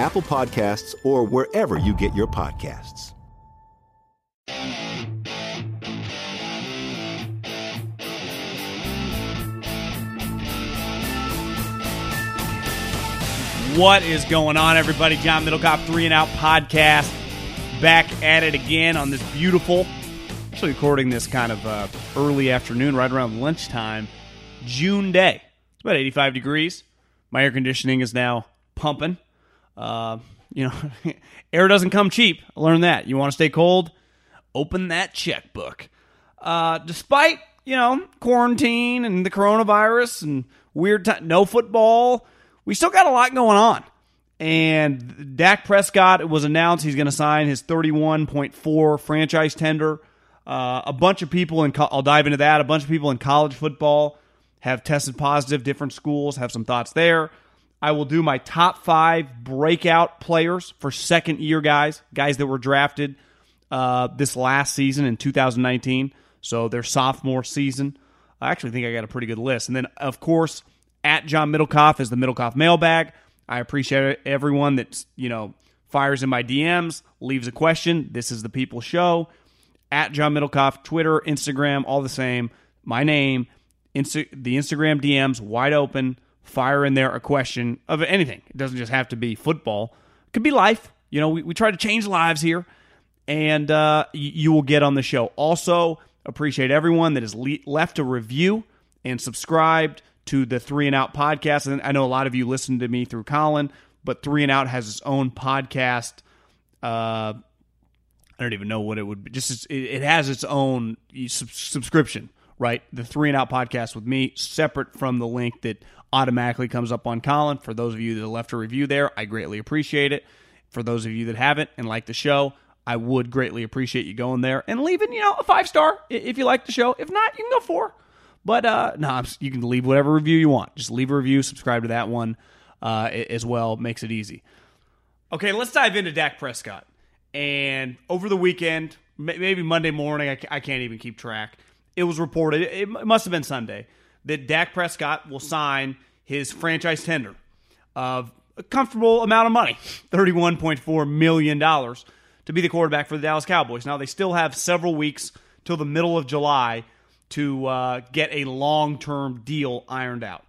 Apple Podcasts, or wherever you get your podcasts. What is going on, everybody? John Middlekauff, Three and Out podcast, back at it again on this beautiful, actually recording this kind of uh, early afternoon, right around lunchtime, June day. It's about 85 degrees. My air conditioning is now pumping. Uh, you know, air doesn't come cheap. Learn that. You want to stay cold? Open that checkbook. Uh, despite, you know, quarantine and the coronavirus and weird time, no football, we still got a lot going on. And Dak Prescott, was announced he's going to sign his 31.4 franchise tender. Uh, a bunch of people in, co- I'll dive into that. A bunch of people in college football have tested positive, different schools, have some thoughts there. I will do my top five breakout players for second year guys, guys that were drafted uh, this last season in 2019. So their sophomore season. I actually think I got a pretty good list. And then, of course, at John Middlekauff is the Middlekauff mailbag. I appreciate everyone that, you know, fires in my DMs, leaves a question. This is the People Show. At John Middlekauff, Twitter, Instagram, all the same. My name, Insta- the Instagram DMs wide open. Fire in there a question of anything. It doesn't just have to be football. It could be life. You know, we, we try to change lives here, and uh, you, you will get on the show. Also, appreciate everyone that has le- left a review and subscribed to the Three and Out podcast. And I know a lot of you listen to me through Colin, but Three and Out has its own podcast. Uh, I don't even know what it would be. Just it, it has its own sub- subscription, right? The Three and Out podcast with me, separate from the link that automatically comes up on Colin. For those of you that left a review there, I greatly appreciate it. For those of you that haven't and like the show, I would greatly appreciate you going there and leaving, you know, a five star if you like the show. If not, you can go four. But uh, no, you can leave whatever review you want. Just leave a review, subscribe to that one uh, as well. Makes it easy. Okay, let's dive into Dak Prescott. And over the weekend, maybe Monday morning, I can't even keep track. It was reported, it must have been Sunday, that Dak Prescott will sign his franchise tender of a comfortable amount of money $31.4 million to be the quarterback for the Dallas Cowboys. Now, they still have several weeks till the middle of July to uh, get a long term deal ironed out.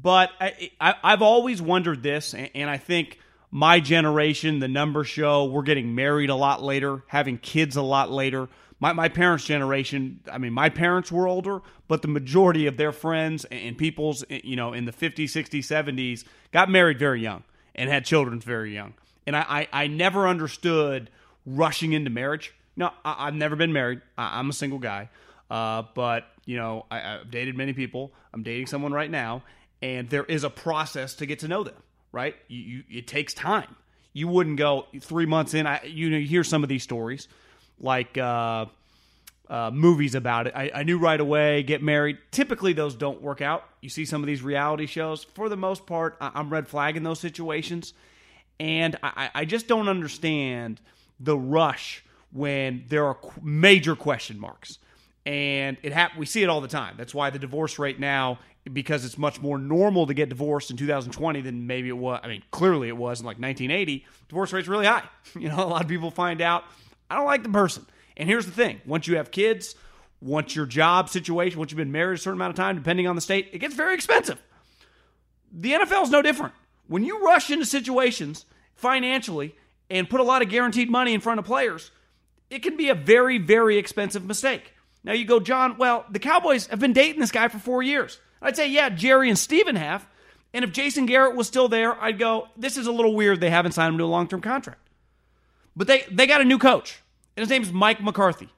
But I, have always wondered this, and I think my generation, the numbers show, we're getting married a lot later, having kids a lot later. My, my parents' generation, I mean, my parents were older, but the majority of their friends and people's, you know, in the 50s, 60s, 70s got married very young and had children very young. And I, I, I never understood rushing into marriage. No, I, have never been married. I, am a single guy. Uh, but, you know, I, I've dated many people. I'm dating someone right now. and there is a process to get to know them, right? You, you, it takes time. You wouldn't go three months in. I, you know, you hear some of these stories, like uh, uh, movies about it. I, I knew right away. Get married. Typically, those don't work out. You see some of these reality shows. For the most part, I, I'm red flagging those situations, and I, I just don't understand the rush when there are major question marks and it hap- we see it all the time. That's why the divorce rate now, because it's much more normal to get divorced in 2020 than maybe it was. I mean, clearly it was in like 1980. Divorce rate's really high. You know, a lot of people find out I don't like the person. And here's the thing: once you have kids, once your job situation, once you've been married a certain amount of time, depending on the state, it gets very expensive. The NFL is no different. When you rush into situations financially and put a lot of guaranteed money in front of players, it can be a very, very expensive mistake. Now you go, John, well, the Cowboys have been dating this guy for four years. I'd say, yeah, Jerry and Stephen have. And if Jason Garrett was still there, I'd go, this is a little weird. They haven't signed him to a long term contract. But they, they got a new coach, and his name is Mike McCarthy.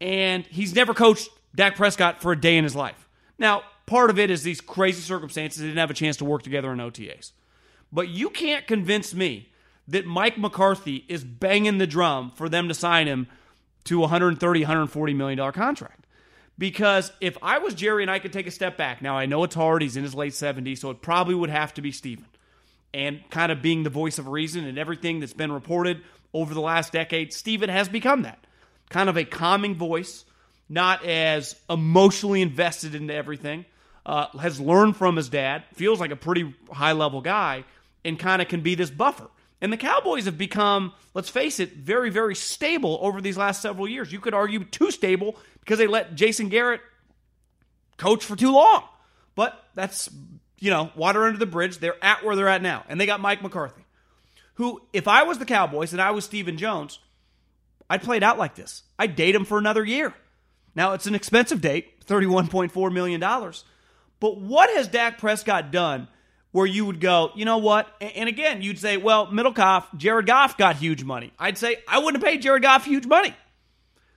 And he's never coached Dak Prescott for a day in his life. Now, part of it is these crazy circumstances. They didn't have a chance to work together in OTAs. But you can't convince me that Mike McCarthy is banging the drum for them to sign him to 130, 140 million dollar contract. Because if I was Jerry and I could take a step back, now I know it's hard, he's in his late 70s, so it probably would have to be Stephen. And kind of being the voice of reason and everything that's been reported over the last decade, Stephen has become that. Kind of a calming voice, not as emotionally invested into everything, uh, has learned from his dad, feels like a pretty high level guy, and kind of can be this buffer. And the Cowboys have become, let's face it, very, very stable over these last several years. You could argue too stable because they let Jason Garrett coach for too long. But that's, you know, water under the bridge. They're at where they're at now. And they got Mike McCarthy, who, if I was the Cowboys and I was Stephen Jones, I'd play it out like this. I'd date him for another year. Now, it's an expensive date, $31.4 million. But what has Dak Prescott done where you would go, you know what? And again, you'd say, well, Middlekauff, Jared Goff got huge money. I'd say, I wouldn't have paid Jared Goff huge money.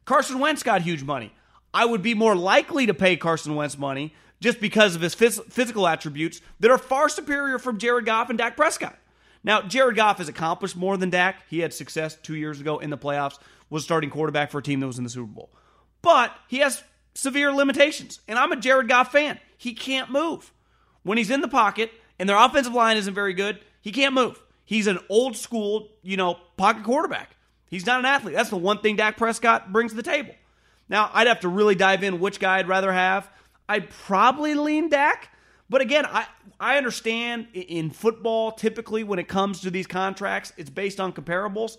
Carson Wentz got huge money. I would be more likely to pay Carson Wentz money just because of his phys- physical attributes that are far superior from Jared Goff and Dak Prescott. Now, Jared Goff has accomplished more than Dak. He had success two years ago in the playoffs, was starting quarterback for a team that was in the Super Bowl. But he has severe limitations. And I'm a Jared Goff fan. He can't move. When he's in the pocket, and their offensive line isn't very good, he can't move. He's an old school, you know, pocket quarterback. He's not an athlete. That's the one thing Dak Prescott brings to the table. Now, I'd have to really dive in which guy I'd rather have. I'd probably lean Dak. But again, I, I understand in football, typically when it comes to these contracts, it's based on comparables.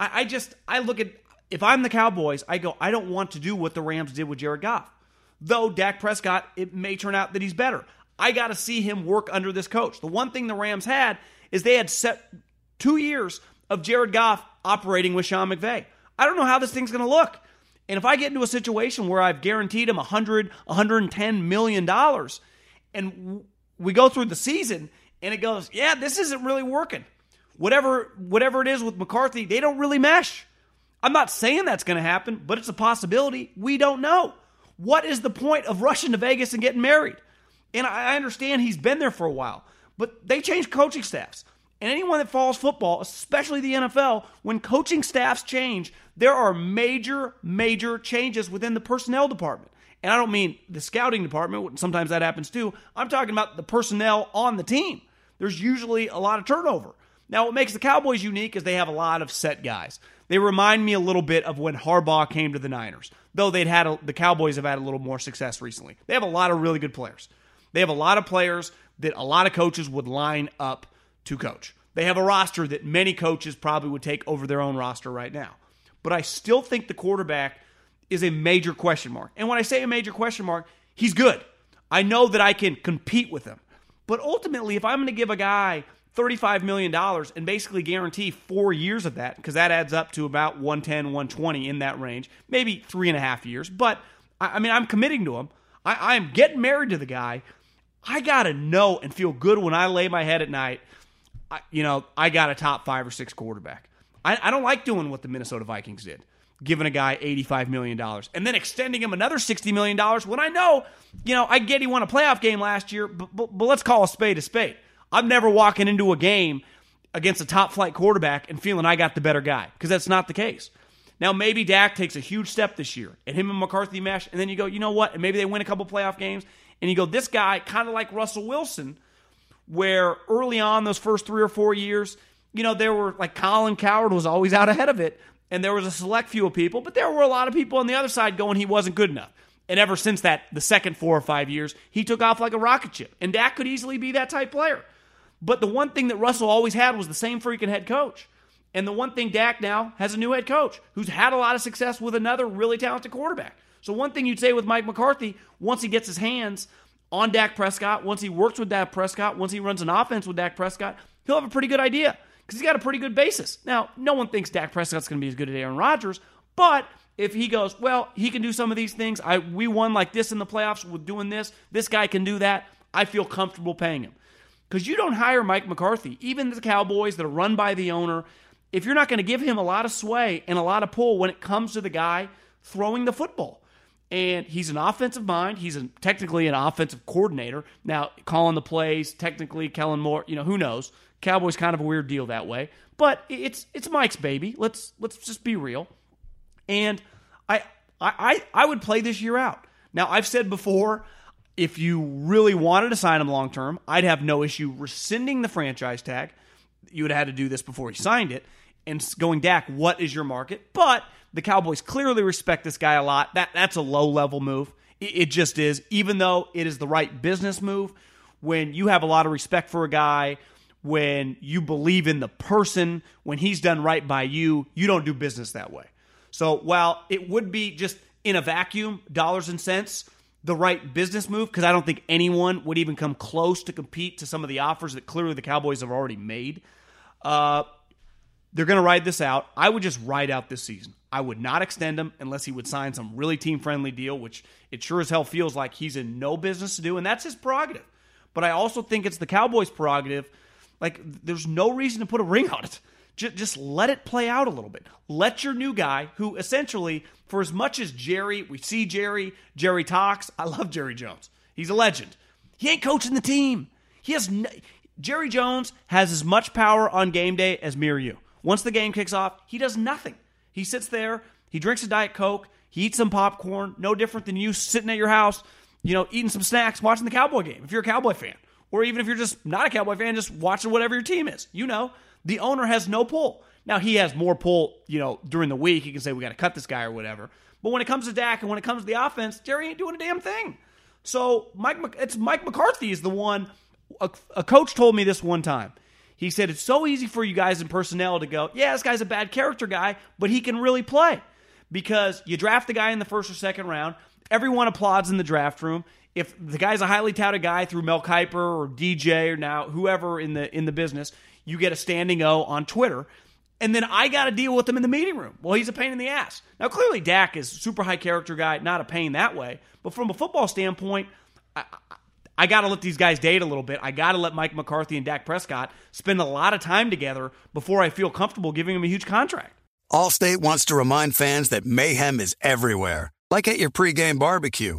I, I just, I look at, if I'm the Cowboys, I go, I don't want to do what the Rams did with Jared Goff. Though Dak Prescott, it may turn out that he's better. I got to see him work under this coach. The one thing the Rams had is they had set two years of Jared Goff operating with Sean McVay. I don't know how this thing's going to look. And if I get into a situation where I've guaranteed him 100, 110 million dollars, and we go through the season and it goes, yeah, this isn't really working. Whatever, whatever it is with McCarthy, they don't really mesh. I'm not saying that's going to happen, but it's a possibility. We don't know. What is the point of rushing to Vegas and getting married? And I understand he's been there for a while, but they change coaching staffs. And anyone that follows football, especially the NFL, when coaching staffs change, there are major, major changes within the personnel department. And I don't mean the scouting department, sometimes that happens too. I'm talking about the personnel on the team. There's usually a lot of turnover. Now, what makes the Cowboys unique is they have a lot of set guys. They remind me a little bit of when Harbaugh came to the Niners, though they'd had a, the Cowboys have had a little more success recently. They have a lot of really good players. They have a lot of players that a lot of coaches would line up to coach. They have a roster that many coaches probably would take over their own roster right now. But I still think the quarterback is a major question mark. And when I say a major question mark, he's good. I know that I can compete with him. But ultimately, if I'm going to give a guy $35 million and basically guarantee four years of that, because that adds up to about 110, 120 in that range, maybe three and a half years. But I mean, I'm committing to him. I, I'm getting married to the guy. I got to know and feel good when I lay my head at night. I, you know, I got a top five or six quarterback. I, I don't like doing what the Minnesota Vikings did. Giving a guy $85 million and then extending him another $60 million when I know, you know, I get he won a playoff game last year, but, but, but let's call a spade a spade. I'm never walking into a game against a top flight quarterback and feeling I got the better guy because that's not the case. Now, maybe Dak takes a huge step this year and him and McCarthy mesh, and then you go, you know what? And maybe they win a couple playoff games, and you go, this guy, kind of like Russell Wilson, where early on, those first three or four years, you know, there were like Colin Cowherd was always out ahead of it, and there was a select few of people, but there were a lot of people on the other side going he wasn't good enough. And ever since that, the second four or five years, he took off like a rocket ship. And Dak could easily be that type player. But the one thing that Russell always had was the same freaking head coach. And the one thing Dak now has a new head coach who's had a lot of success with another really talented quarterback. So one thing you'd say with Mike McCarthy, once he gets his hands on Dak Prescott, once he works with Dak Prescott, once he runs an offense with Dak Prescott, he'll have a pretty good idea because he's got a pretty good basis. Now, no one thinks Dak Prescott's going to be as good as Aaron Rodgers, but if he goes, well, he can do some of these things. I we won like this in the playoffs with doing this. This guy can do that. I feel comfortable paying him. Because you don't hire Mike McCarthy, even the Cowboys that are run by the owner, if you're not going to give him a lot of sway and a lot of pull when it comes to the guy throwing the football. And he's an offensive mind. He's a, technically an offensive coordinator. Now, calling the plays, technically, Kellen Moore, you know, who knows? Cowboys kind of a weird deal that way. But it's it's Mike's baby. Let's let's just be real. And I I I would play this year out. Now, I've said before, if you really wanted to sign him long term, I'd have no issue rescinding the franchise tag. You would have had to do this before he signed it and going Dak, what is your market? But the Cowboys clearly respect this guy a lot. That that's a low level move. It, it just is, even though it is the right business move. When you have a lot of respect for a guy, when you believe in the person, when he's done right by you, you don't do business that way. So while it would be just in a vacuum, dollars and cents, the right business move, because I don't think anyone would even come close to compete to some of the offers that clearly the Cowboys have already made. Uh, they're going to ride this out. I would just ride out this season. I would not extend him unless he would sign some really team friendly deal, which it sure as hell feels like he's in no business to do, and that's his prerogative. But I also think it's the Cowboys' prerogative. Like, there's no reason to put a ring on it. Just, just let it play out a little bit. Let your new guy, who essentially, for as much as Jerry, we see Jerry, Jerry talks. I love Jerry Jones. He's a legend. He ain't coaching the team. He has no, Jerry Jones has as much power on game day as me or you. Once the game kicks off, he does nothing. He sits there, he drinks a Diet Coke, he eats some popcorn, no different than you sitting at your house, you know, eating some snacks, watching the Cowboy game, if you're a Cowboy fan. Or even if you're just not a Cowboy fan, just watching whatever your team is. You know, the owner has no pull. Now, he has more pull, you know, during the week. He can say, we got to cut this guy or whatever. But when it comes to Dak and when it comes to the offense, Jerry ain't doing a damn thing. So Mike, it's Mike McCarthy is the one. A, a coach told me this one time. He said it's so easy for you guys in personnel to go, yeah, this guy's a bad character guy, but he can really play. Because you draft the guy in the first or second round, everyone applauds in the draft room. If the guy's a highly touted guy through Mel Kiper or DJ or now whoever in the in the business, you get a standing O on Twitter. And then I got to deal with him in the meeting room. Well, he's a pain in the ass. Now, clearly, Dak is super high character guy, not a pain that way. But from a football standpoint, I, I got to let these guys date a little bit. I got to let Mike McCarthy and Dak Prescott spend a lot of time together before I feel comfortable giving them a huge contract. Allstate wants to remind fans that mayhem is everywhere, like at your pregame barbecue.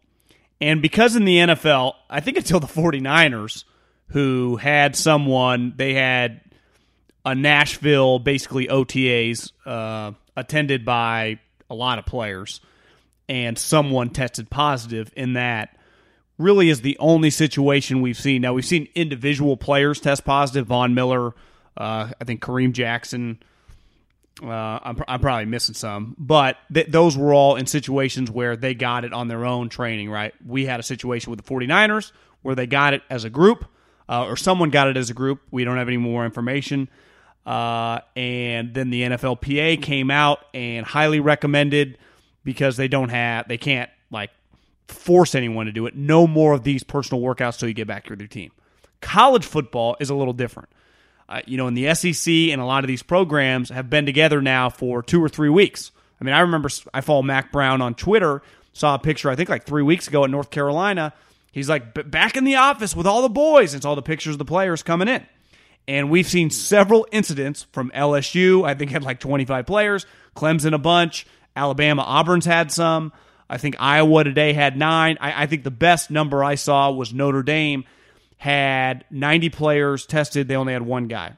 And because in the NFL, I think until the 49ers, who had someone, they had a Nashville, basically OTAs, uh, attended by a lot of players, and someone tested positive in that really is the only situation we've seen. Now, we've seen individual players test positive. Von Miller, uh, I think Kareem Jackson. Uh, I'm, I'm probably missing some, but th- those were all in situations where they got it on their own training, right? We had a situation with the 49ers where they got it as a group, uh, or someone got it as a group. We don't have any more information. Uh, and then the NFLPA came out and highly recommended because they don't have, they can't like force anyone to do it. No more of these personal workouts till you get back to your team. College football is a little different. You know, in the SEC and a lot of these programs have been together now for two or three weeks. I mean, I remember I follow Mack Brown on Twitter, saw a picture, I think like three weeks ago in North Carolina. He's like back in the office with all the boys. It's all the pictures of the players coming in. And we've seen several incidents from LSU, I think had like 25 players, Clemson a bunch, Alabama, Auburn's had some. I think Iowa today had nine. I, I think the best number I saw was Notre Dame had 90 players tested. They only had one guy.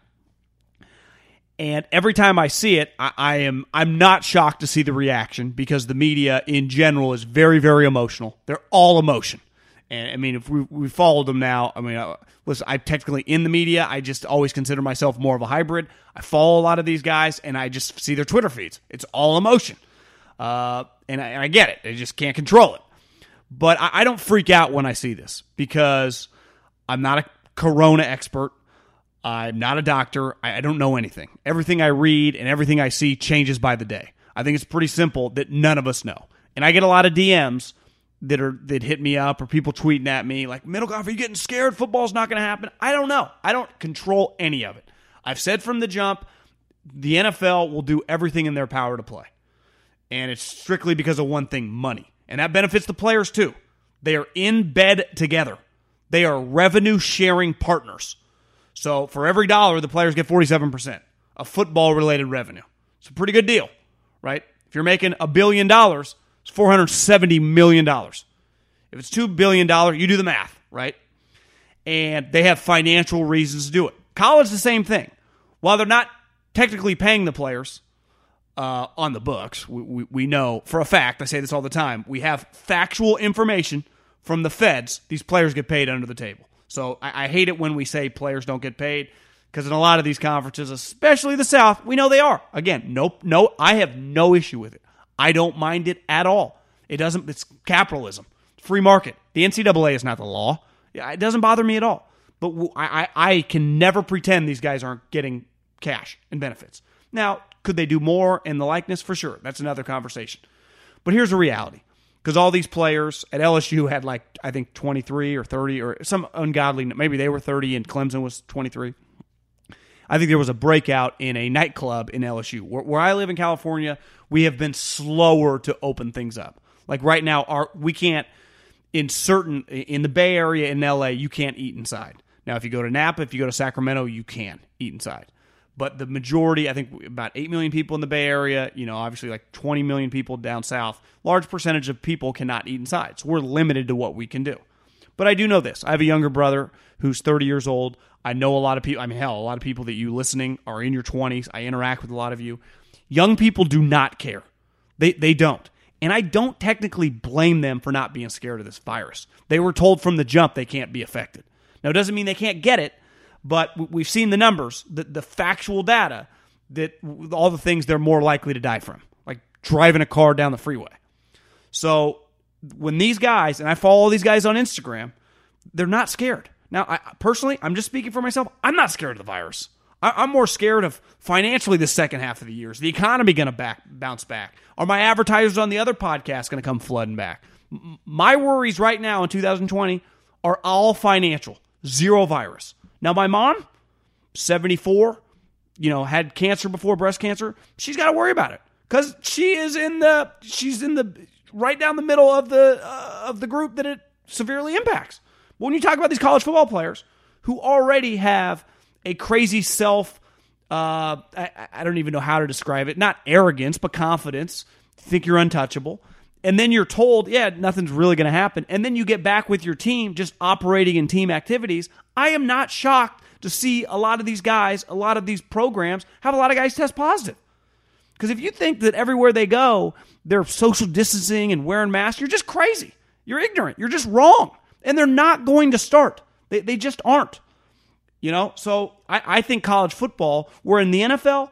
And every time I see it, I, I, am I'm not shocked to see the reaction because the media in general is very very emotional. They're all emotion. And I mean, if we, we followed them now, I mean, uh, listen, I'm technically in the media. I just always consider myself more of a hybrid. I follow a lot of these guys, and I just see their Twitter feeds. It's all emotion, uh, and, I, and, I, get it. I just can't control it. But I, I don't freak out when I see this because I'm not a corona expert. I'm not a doctor. I, I don't know anything. Everything I read and everything I see changes by the day. I think it's pretty simple that none of us know. And I get a lot of DMs that are that hit me up or people tweeting at me like, Middlekauff, are you getting scared? Football's not going to happen. I don't know. I don't control any of it. I've said from the jump, the NFL will do everything in their power to play. And it's strictly because of one thing money. And that benefits the players too. They are in bed together. They are revenue sharing partners. So for every dollar, the players get 47% of football related revenue. It's a pretty good deal, right? If you're making a billion dollars, it's $470 million. If it's $2 billion, you do the math, right? And they have financial reasons to do it. College, the same thing. While they're not technically paying the players uh, on the books, we, we, we know for a fact, I say this all the time, we have factual information from the feds, these players get paid under the table. So I, I hate it when we say players don't get paid because in a lot of these conferences, especially the South, we know they are. Again, nope, no, I have no issue with it. I don't mind it at all. It doesn't. It's capitalism, free market. The NCAA is not the law. It doesn't bother me at all. But I, I can never pretend these guys aren't getting cash and benefits. Now, could they do more in the likeness? For sure. That's another conversation. But here's the reality. Because all these players at LSU had like, I think 23 or 30 or some ungodly, maybe they were 30 and Clemson was 23. I think there was a breakout in a nightclub in LSU. Where, where, I live in California, we have been slower to open things up. Like right now, our we can't in certain in the Bay Area in LA, you can't eat inside. Now, if you go to Napa, if you go to Sacramento, you can eat inside. But the majority, I think about 8 million people in the Bay Area, you know, obviously like 20 million people down south, large percentage of people cannot eat inside. So we're limited to what we can do. But I do know this. I have a younger brother who's 30 years old. I know a lot of people. I mean, hell, a lot of people that you listening are in your 20s. I interact with a lot of you. Young people do not care. They, they don't. And I don't technically blame them for not being scared of this virus. They were told from the jump they can't be affected. Now, it doesn't mean they can't get it, but we've seen the numbers, the, the factual data that all the things they're more likely to die from, like driving a car down the freeway. So when these guys, and I follow these guys on Instagram, they're not scared. Now, I, personally, I'm just speaking for myself. I'm not scared of the virus. I, am more scared of financially the second half of the year. Is the economy going to back bounce back? Are my advertisers on the other podcast going to come flooding back? M- my worries right now in 2020 are all financial, zero virus. Now, my mom, 74, you know, had cancer before breast cancer. She's got to worry about it because she is in the she's in the right down the middle of the uh, of the group that it severely impacts. But when you talk about these college football players who already have a crazy self, uh, I, I don't even know how to describe it, not arrogance, but confidence, think you're untouchable. And then you're told, yeah, nothing's really going to happen. And then you get back with your team just operating in team activities. I am not shocked to see a lot of these guys, a lot of these programs have a lot of guys test positive. Because if you think that everywhere they go, they're social distancing and wearing masks, you're just crazy. You're ignorant. You're just wrong. And they're not going to start. They, they just aren't. You know, so I, I think college football, where in the NFL,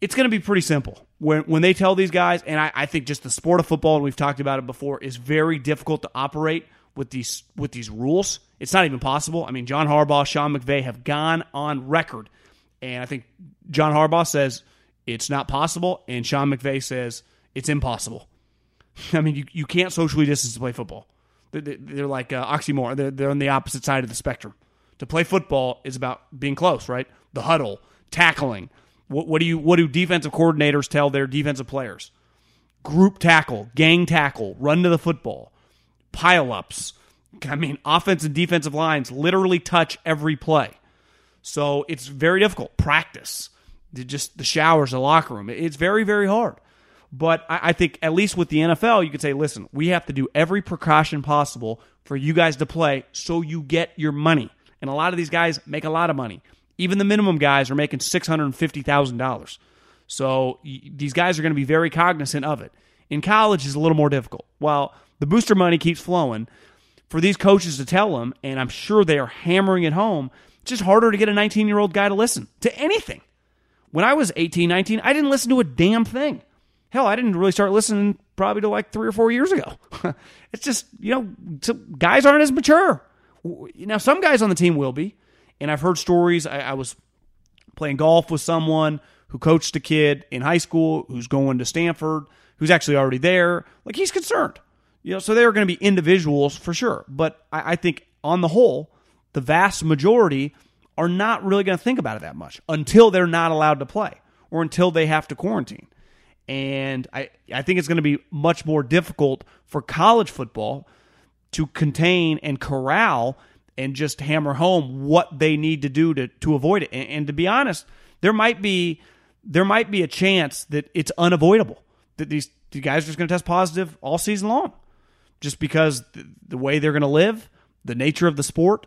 it's going to be pretty simple. When, when they tell these guys, and I, I think just the sport of football, and we've talked about it before, is very difficult to operate with these with these rules. It's not even possible. I mean, John Harbaugh, Sean McVay have gone on record, and I think John Harbaugh says it's not possible, and Sean McVay says it's impossible. I mean, you, you can't socially distance to play football. They're, like uh, oxymoron. They're, they're on the opposite side of the spectrum. To play football is about being close, right? The huddle, tackling. What, what do you? What do defensive coordinators tell their defensive players? Group tackle, gang tackle, run to the football, pile ups. I mean, offense and defensive lines literally touch every play. So it's very difficult. Practice just the showers, the locker room. It's very, very hard. But I, think at least with the NFL, you could say, listen, we have to do every precaution possible for you guys to play so you get your money. And a lot of these guys make a lot of money. Even the minimum guys are making $650,000. So these guys are going to be very cognizant of it. In college is a little more difficult. While the booster money keeps flowing, for these coaches to tell them, and I'm sure they are hammering it home, it's just harder to get a 19 year old guy to listen to anything. When I was 18, 19, I didn't listen to a damn thing. Hell, I didn't really start listening probably to like three or four years ago. it's just, you know, guys aren't as mature. Now, some guys on the team will be. And I've heard stories. I, I was playing golf with someone who coached a kid in high school who's going to Stanford, who's actually already there. Like, he's concerned. You know, so they are going to be individuals for sure. But I, I think on the whole, the vast majority are not really going to think about it that much until they're not allowed to play or until they have to quarantine. And I, I think it's going to be much more difficult for college football to contain and corral and just hammer home what they need to do to, to avoid it. And, and to be honest, there might be there might be a chance that it's unavoidable that these, these guys are just going to test positive all season long, just because the, way they're going to live, the nature of the sport.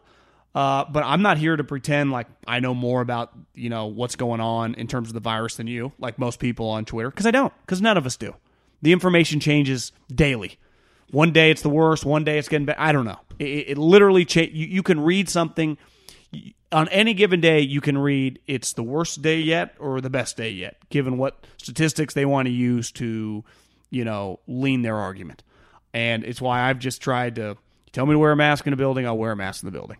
Uh, but I'm not here to pretend like I know more about you know what's going on in terms of the virus than you, like most people on Twitter, because I don't, because none of us do. The information changes daily. One day it's the worst, one day it's getting better. I don't know. It, it literally cha- you, you can read something on any given day. You can read it's the worst day yet or the best day yet, given what statistics they want to use to you know lean their argument. And it's why I've just tried to tell me to wear a mask in a building, I'll wear a mask in the building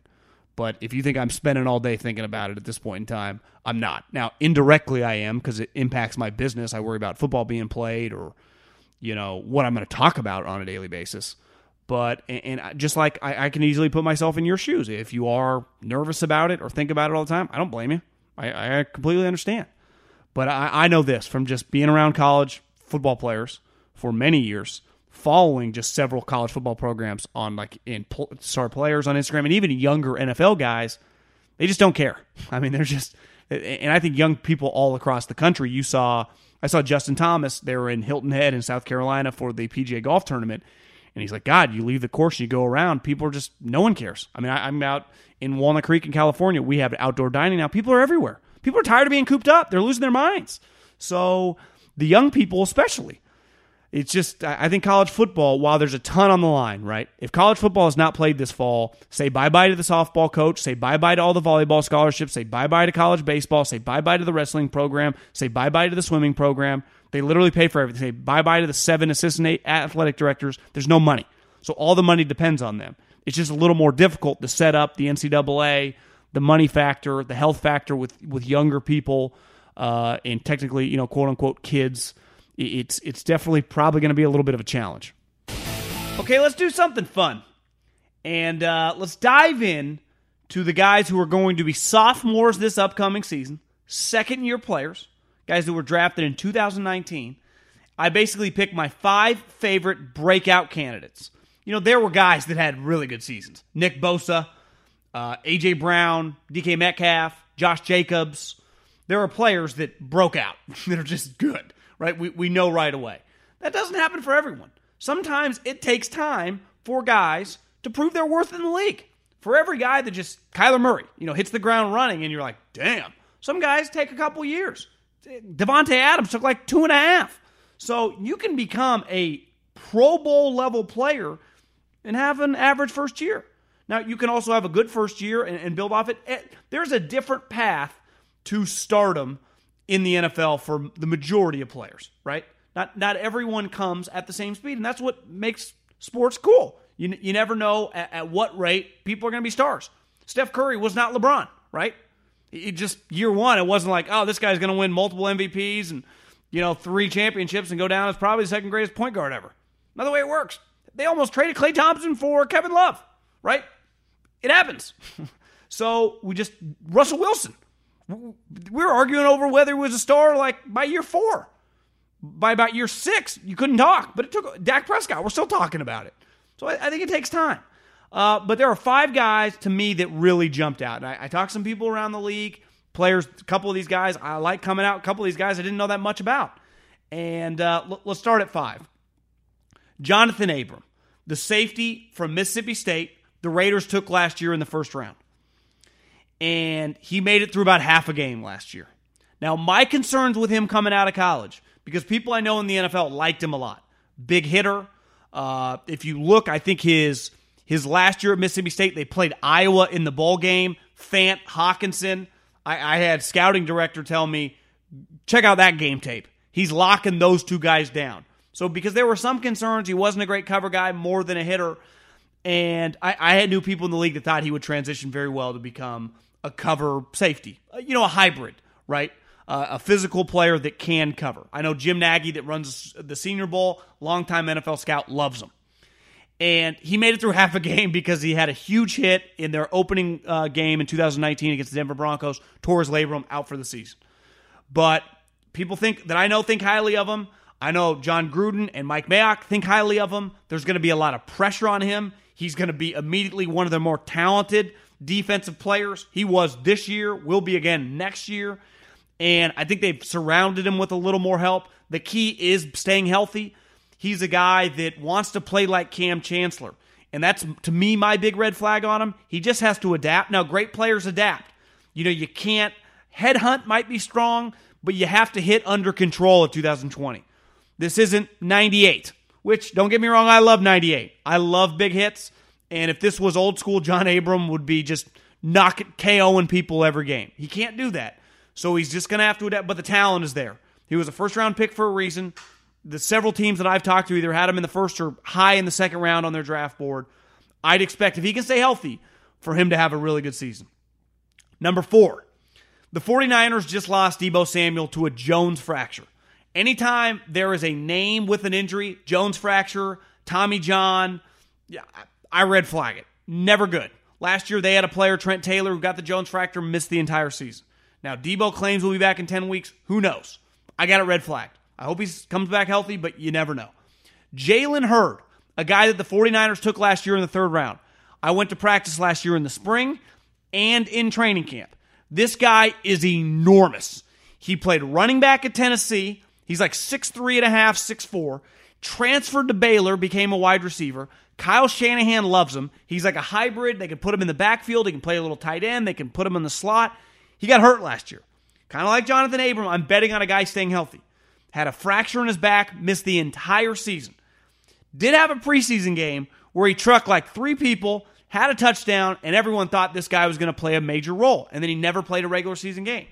But if you think I'm spending all day thinking about it at this point in time, I'm not. Now, indirectly, I am because it impacts my business. I worry about football being played or, you know, what I'm going to talk about on a daily basis. But, and, just like I, I, can easily put myself in your shoes. If you are nervous about it or think about it all the time, I don't blame you. I, I completely understand. But I, I know this from just being around college football players for many years following just several college football programs on like in star players on Instagram and even younger NFL guys, they just don't care. I mean, they're just, and I think young people all across the country. You saw, I saw Justin Thomas. They were in Hilton Head in South Carolina for the PGA Golf Tournament, and he's like, God, you leave the course you go around. People are just, no one cares. I mean, I, I'm out in Walnut Creek in California. We have outdoor dining now. People are everywhere. People are tired of being cooped up. They're losing their minds. So the young people, especially, it's just I think college football, while there's a ton on the line, right? If college football is not played this fall, say bye bye to the softball coach, say bye bye to all the volleyball scholarships, say bye bye to college baseball, say bye bye to the wrestling program, say bye bye to the swimming program. They literally pay for everything. Say bye bye to the seven assistant athletic directors. There's no money. So all the money depends on them. It's just a little more difficult to set up the NCAA, the money factor, the health factor with with younger people, uh, and technically, you know, quote unquote kids it's it's definitely probably going to be a little bit of a challenge. Okay, let's do something fun, and uh, let's dive in to the guys who are going to be sophomores this upcoming season, second year players, guys that were drafted in 2019. I basically picked my five favorite breakout candidates. You know, there were guys that had really good seasons: Nick Bosa, uh, AJ Brown, DK Metcalf, Josh Jacobs. There are players that broke out that are just good right? We, we know right away. That doesn't happen for everyone. Sometimes it takes time for guys to prove their worth in the league. For every guy that just Kyler Murray, you know, hits the ground running, and you're like, damn. Some guys take a couple years. Davante Adams took like two and a half. So you can become a Pro Bowl level player and have an average first year. Now you can also have a good first year and, and build off it. Eh, there's a different path to stardom in the NFL for the majority of players, right? Not not everyone comes at the same speed, and that's what makes sports cool. You, you never know at, at what rate people are going to be stars. Steph Curry was not LeBron, right? Just year one, it wasn't like, oh, this guy's going to win multiple MVPs and you know three championships and go down as probably the second greatest point guard ever. Another way it works. They almost traded Klay Thompson for Kevin Love, right? It happens. so we just Russell Wilson we were arguing over whether he was a star like by year four. By about year six, you couldn't talk, but it took Dak Prescott. We're still talking about it. So I, I think it takes time. Uh, but there are five guys to me that really jumped out. And I, I talked to some people around the league, players, a couple of these guys I like coming out, a couple of these guys I didn't know that much about. And uh, l- let's start at five. Johnathan Abram, the safety from Mississippi State, the Raiders took last year in the first round and he made it through about half a game last year. Now, my concerns with him coming out of college, because people I know in the NFL liked him a lot. Big hitter. Uh, if you look, I think his his last year at Mississippi State, they played Iowa in the bowl game. Fant Hockenson. I, I had scouting director tell me, check out that game tape. He's locking those two guys down. So because there were some concerns, he wasn't a great cover guy, more than a hitter. And I, I had new people in the league that thought he would transition very well to become a cover safety, uh, you know, a hybrid, right? Uh, a physical player that can cover. I know Jim Nagy that runs the Senior Bowl, longtime NFL scout, loves him. And he made it through half a game because he had a huge hit in their opening uh, game in 2019 against the Denver Broncos, tore his labrum out for the season. But people think that I know think highly of him. I know Jon Gruden and Mike Mayock think highly of him. There's going to be a lot of pressure on him. He's going to be immediately one of the more talented defensive players. He was this year, will be again next year. And I think they've surrounded him with a little more help. The key is staying healthy. He's a guy that wants to play like Kam Chancellor. And that's, to me, my big red flag on him. He just has to adapt. Now, great players adapt. You know, you can't, headhunt might be strong, but you have to hit under control of 2020. This isn't 98, which, don't get me wrong, I love 98. I love big hits. And if this was old school, John Abram would be just knocking KOing people every game. He can't do that. So he's just going to have to adapt. But the talent is there. He was a first round pick for a reason. The several teams that I've talked to either had him in the first or high in the second round on their draft board. I'd expect if he can stay healthy for him to have a really good season. Number four, the 49ers just lost Deebo Samuel to a Jones fracture. Anytime there is a name with an injury, Jones fracture, Tommy John, yeah, I red flag it. Never good. Last year they had a player, Trent Taylor, who got the Jones fracture, missed the entire season. Now Deebo claims will be back in 10 weeks. Who knows? I got it red flagged. I hope he comes back healthy, but you never know. Jalen Hurd, a guy that the 49ers took last year in the third round. I went to practice last year in the spring and in training camp. This guy is enormous. He played running back at Tennessee. He's like 6'3 and a half, 6'4. Transferred to Baylor, became a wide receiver. Kyle Shanahan loves him. He's like a hybrid. They can put him in the backfield. He can play a little tight end. They can put him in the slot. He got hurt last year. Kind of like Johnathan Abram. I'm betting on a guy staying healthy. Had a fracture in his back, missed the entire season. Did have a preseason game where he trucked like three people, had a touchdown, and everyone thought this guy was going to play a major role. And then he never played a regular season game.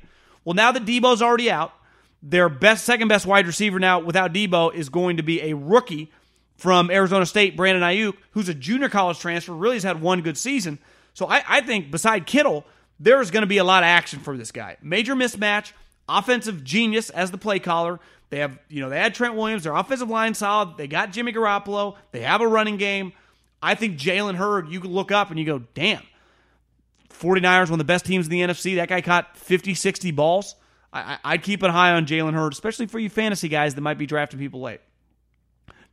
Well, now that Deebo's already out, their best, second best wide receiver now without Deebo is going to be a rookie from Arizona State, Brandon Aiyuk, who's a junior college transfer, really has had one good season. So I, I think beside Kittle, there's going to be a lot of action for this guy. Major mismatch, offensive genius as the play caller. They have, you know, they had Trent Williams, their offensive line solid. They got Jimmy Garoppolo. They have a running game. I think Jalen Hurd, you can look up and you go, damn, 49ers, one of the best teams in the NFC. That guy caught 50, 60 balls. I, would keep an eye on Jalen Hurd, especially for you fantasy guys that might be drafting people late.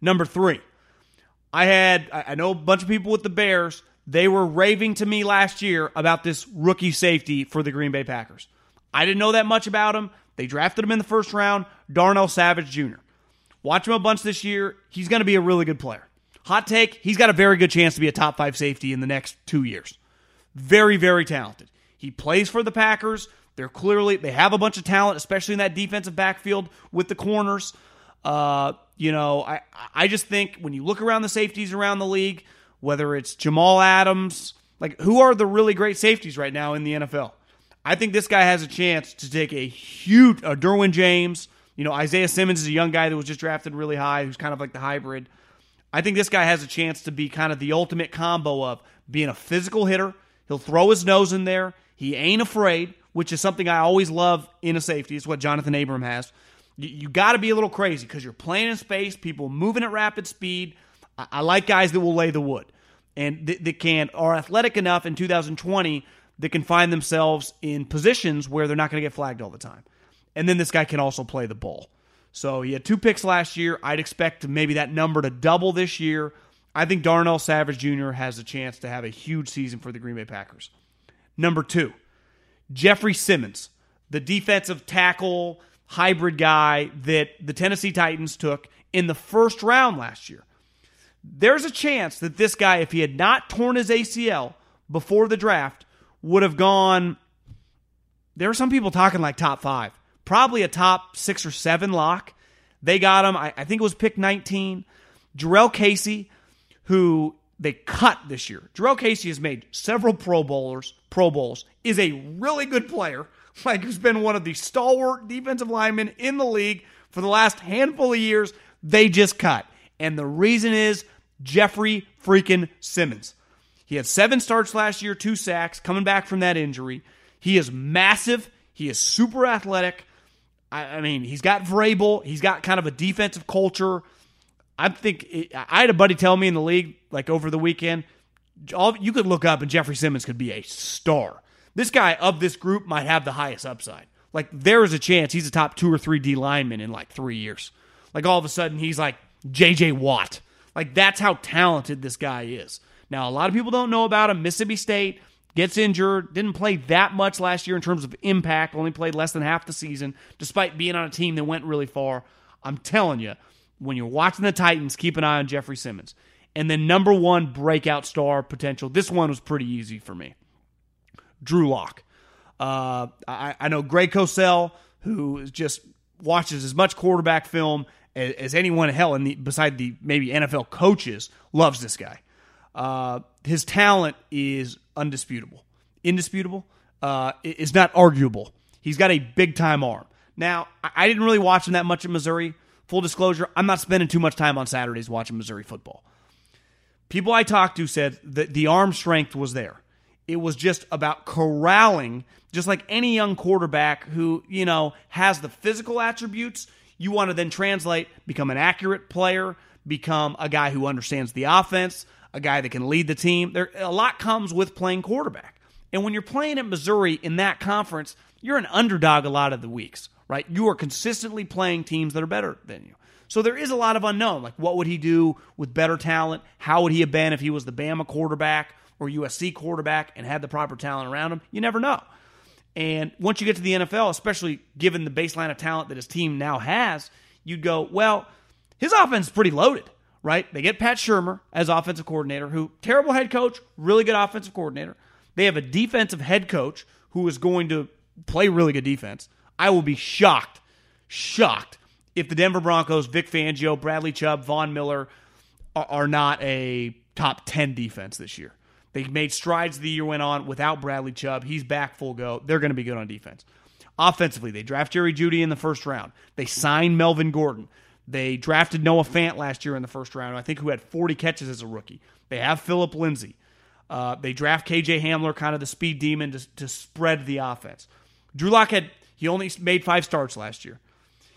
Number three, I had, I know a bunch of people with the Bears, they were raving to me last year about this rookie safety for the Green Bay Packers. I didn't know that much about him. They drafted him in the first round, Darnell Savage Jr. Watch him a bunch this year. He's going to be a really good player. Hot take, he's got a very good chance to be a top five safety in the next two years. Very, very talented. He plays for the Packers. They're clearly, they have a bunch of talent, especially in that defensive backfield with the corners. Uh, you know, I, I just think when you look around the safeties around the league, whether it's Jamal Adams, like who are the really great safeties right now in the NFL? I think this guy has a chance to take a huge, uh, Derwin James. You know, Isaiah Simmons is a young guy that was just drafted really high, who's kind of like the hybrid. I think this guy has a chance to be kind of the ultimate combo of being a physical hitter. He'll throw his nose in there. He ain't afraid, which is something I always love in a safety. It's what Johnathan Abram has. You, you got to be a little crazy because you're playing in space, people moving at rapid speed. I, I like guys that will lay the wood and that, that can are athletic enough in 2020 that can find themselves in positions where they're not going to get flagged all the time. And then this guy can also play the ball. So he had two picks last year. I'd expect maybe that number to double this year. I think Darnell Savage Jr. has a chance to have a huge season for the Green Bay Packers. Number two, Jeffrey Simmons, the defensive tackle hybrid guy that the Tennessee Titans took in the first round last year. There's a chance that this guy, if he had not torn his ACL before the draft, would have gone. There are some people talking like top five, probably a top six or seven lock. They got him. I, I think it was pick 19. Jurrell Casey, who they cut this year. Jurrell Casey has made several Pro Bowlers, Pro Bowls, is a really good player, like who's been one of the stalwart defensive linemen in the league for the last handful of years. They just cut. And the reason is Jeffrey freaking Simmons. He had seven starts last year, two sacks, coming back from that injury. He is massive. He is super athletic. I, I mean, he's got Vrabel. He's got kind of a defensive culture. I think it, I had a buddy tell me in the league, like over the weekend, all, you could look up and Jeffrey Simmons could be a star. This guy of this group might have the highest upside. Like there is a chance he's a top two or three D lineman in like three years. Like all of a sudden he's like J.J. Watt. Like that's how talented this guy is. Now, a lot of people don't know about him. Mississippi State gets injured, didn't play that much last year in terms of impact, only played less than half the season, despite being on a team that went really far. I'm telling you, when you're watching the Titans, keep an eye on Jeffrey Simmons. And then number one breakout star potential. This one was pretty easy for me. Drew Lock. Uh, I, I, know Greg Cosell, who just watches as much quarterback film as, as anyone in hell in the beside the maybe NFL coaches loves this guy. Uh, his talent is undisputable, indisputable. Uh, is not arguable. He's got a big time arm. Now, I didn't really watch him that much in Missouri. Full disclosure, I'm not spending too much time on Saturdays watching Missouri football. People I talked to said that the arm strength was there. It was just about corralling, just like any young quarterback who, you know, has the physical attributes. You want to then translate, become an accurate player, become a guy who understands the offense, a guy that can lead the team. There a lot comes with playing quarterback. And when you're playing at Missouri in that conference, you're an underdog a lot of the weeks, right? You are consistently playing teams that are better than you. So there is a lot of unknown. Like, what would he do with better talent? How would he have been if he was the Bama quarterback or USC quarterback and had the proper talent around him? You never know. And once you get to the NFL, especially given the baseline of talent that his team now has, you'd go, well, his offense is pretty loaded, right? They get Pat Shurmur as offensive coordinator, who terrible head coach, really good offensive coordinator. They have a defensive head coach who is going to play really good defense. I will be shocked, shocked if the Denver Broncos, Vic Fangio, Bradley Chubb, Von Miller are, are not a top 10 defense this year. They made strides the year went on without Bradley Chubb. He's back full go. They're going to be good on defense. Offensively, they draft Jerry Jeudy in the first round. They signed Melvin Gordon. They drafted Noah Fant last year in the first round, I think who had 40 catches as a rookie. They have Phillip Lindsay. Uh, they draft KJ Hamler, kind of the speed demon, to, to spread the offense. Drew Lock had he only made five starts last year.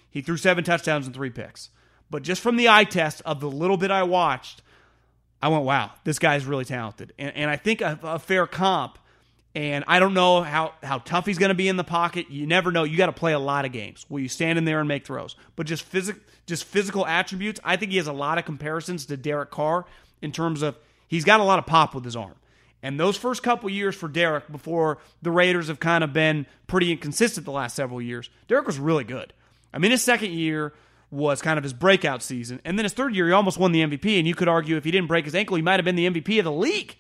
He threw seven touchdowns and three picks. But just from the eye test of the little bit I watched, I went, wow, this guy's really talented. And, and I think a, a, fair comp, and I don't know how, how tough he's going to be in the pocket. You never know. You got to play a lot of games where you stand in there and make throws. But just, phys- just physical attributes, I think he has a lot of comparisons to Derek Carr in terms of he's got a lot of pop with his arm. And those first couple years for Derek, before the Raiders have kind of been pretty inconsistent the last several years, Derek was really good. I mean, his second year was kind of his breakout season. And then his third year, he almost won the MVP. And you could argue if he didn't break his ankle, he might have been the MVP of the league.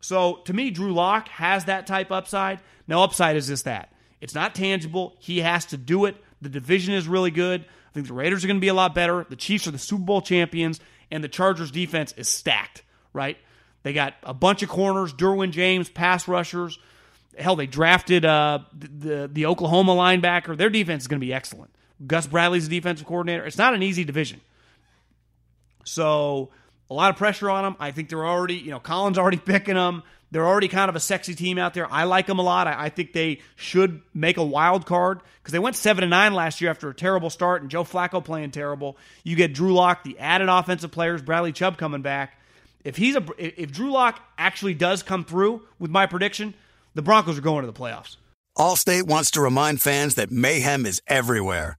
So to me, Drew Lock has that type upside. Now, upside is just that. It's not tangible. He has to do it. The division is really good. I think the Raiders are going to be a lot better. The Chiefs are the Super Bowl champions, and the Chargers defense is stacked, right? They got a bunch of corners, Derwin James, pass rushers. Hell, they drafted uh, the, the Oklahoma linebacker. Their defense is going to be excellent. Gus Bradley's the defensive coordinator. It's not an easy division. So a lot of pressure on them. I think they're already, you know, Colin's already picking them. They're already kind of a sexy team out there. I like them a lot. I, I think they should make a wild card because they went seven and nine last year after a terrible start and Joe Flacco playing terrible. You get Drew Lock, the added offensive players, Bradley Chubb coming back. If he's a if Drew Lock actually does come through with my prediction, the Broncos are going to the playoffs. Allstate wants to remind fans that mayhem is everywhere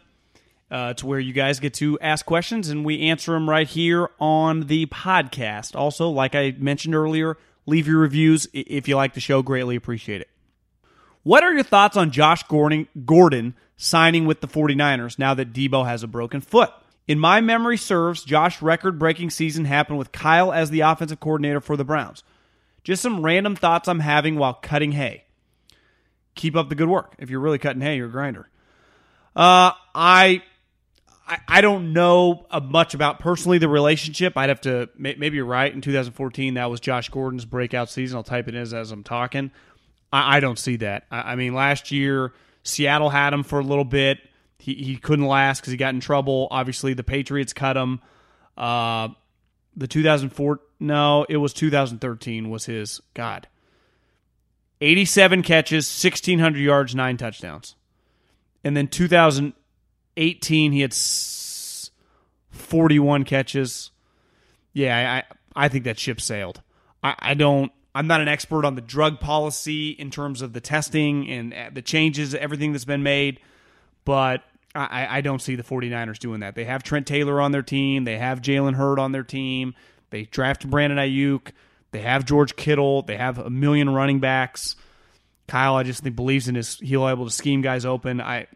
Uh, where you guys get to ask questions and we answer them right here on the podcast. Also, like I mentioned earlier, leave your reviews if you like the show. Greatly appreciate it. What are your thoughts on Josh Gordon, Gordon signing with the 49ers now that Deebo has a broken foot? In my memory serves, Josh' record breaking season happened with Kyle as the offensive coordinator for the Browns. Just some random thoughts I'm having while cutting hay. Keep up the good work. If you're really cutting hay, you're a grinder. Uh, I I, I don't know uh, much about personally the relationship. I'd have to maybe you're right. In 2014, that was Josh Gordon's breakout season. I'll type it in as, as I'm talking. I, I don't see that. I, I, mean, last year Seattle had him for a little bit. He he couldn't last because he got in trouble. Obviously, the Patriots cut him. Uh, the 2004 no, it was 2013 was his God. 87 catches, 1600 yards, 9 touchdowns. And then 2000 18. He had 41 catches. Yeah, I I think that ship sailed. I, I don't. I'm not an expert on the drug policy in terms of the testing and uh, the changes, everything that's been made, but I, I don't see the 49ers doing that. They have Trent Taylor on their team. They have Jalen Hurd on their team. They drafted Brandon Aiyuk. They have George Kittle. They have a million running backs. Kyle, I just think believes in his he'll able to scheme guys open. I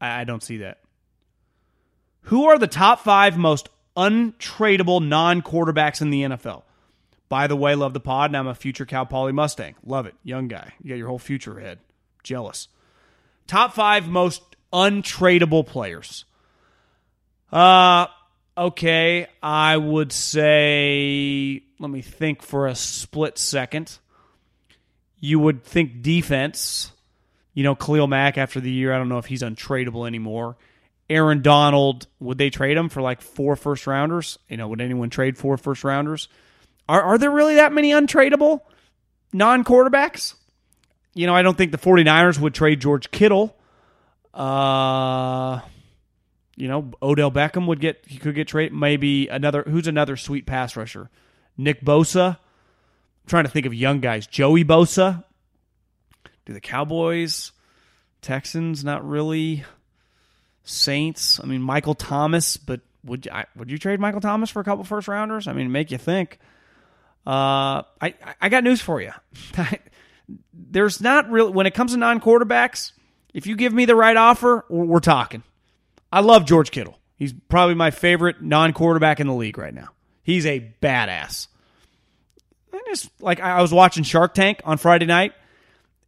I don't see that. Who are the top five most untradeable non quarterbacks in the NFL? By the way, love the pod, and I'm a future Cal Poly Mustang. Love it. Young guy. You got your whole future ahead. Jealous. Top five most untradeable players. Uh okay, I would say let me think for a split second. You would think defense. You know, Khalil Mack after the year, I don't know if he's untradeable anymore. Aaron Donald, would they trade him for like four first rounders? You know, would anyone trade four first rounders? Are are there really that many untradeable non quarterbacks? You know, I don't think the 49ers would trade George Kittle. Uh you know, Odell Beckham would get he could get traded. Maybe another who's another sweet pass rusher? Nick Bosa. I'm trying to think of young guys. Joey Bosa. Do the Cowboys, Texans, not really. Saints. I mean, Michael Thomas, but would you, I, would you trade Michael Thomas for a couple first rounders? I mean, make you think. Uh, I I got news for you. There's not really when it comes to non quarterbacks. If you give me the right offer, we're talking. I love George Kittle. He's probably my favorite non quarterback in the league right now. He's a badass. I just like I was watching Shark Tank on Friday night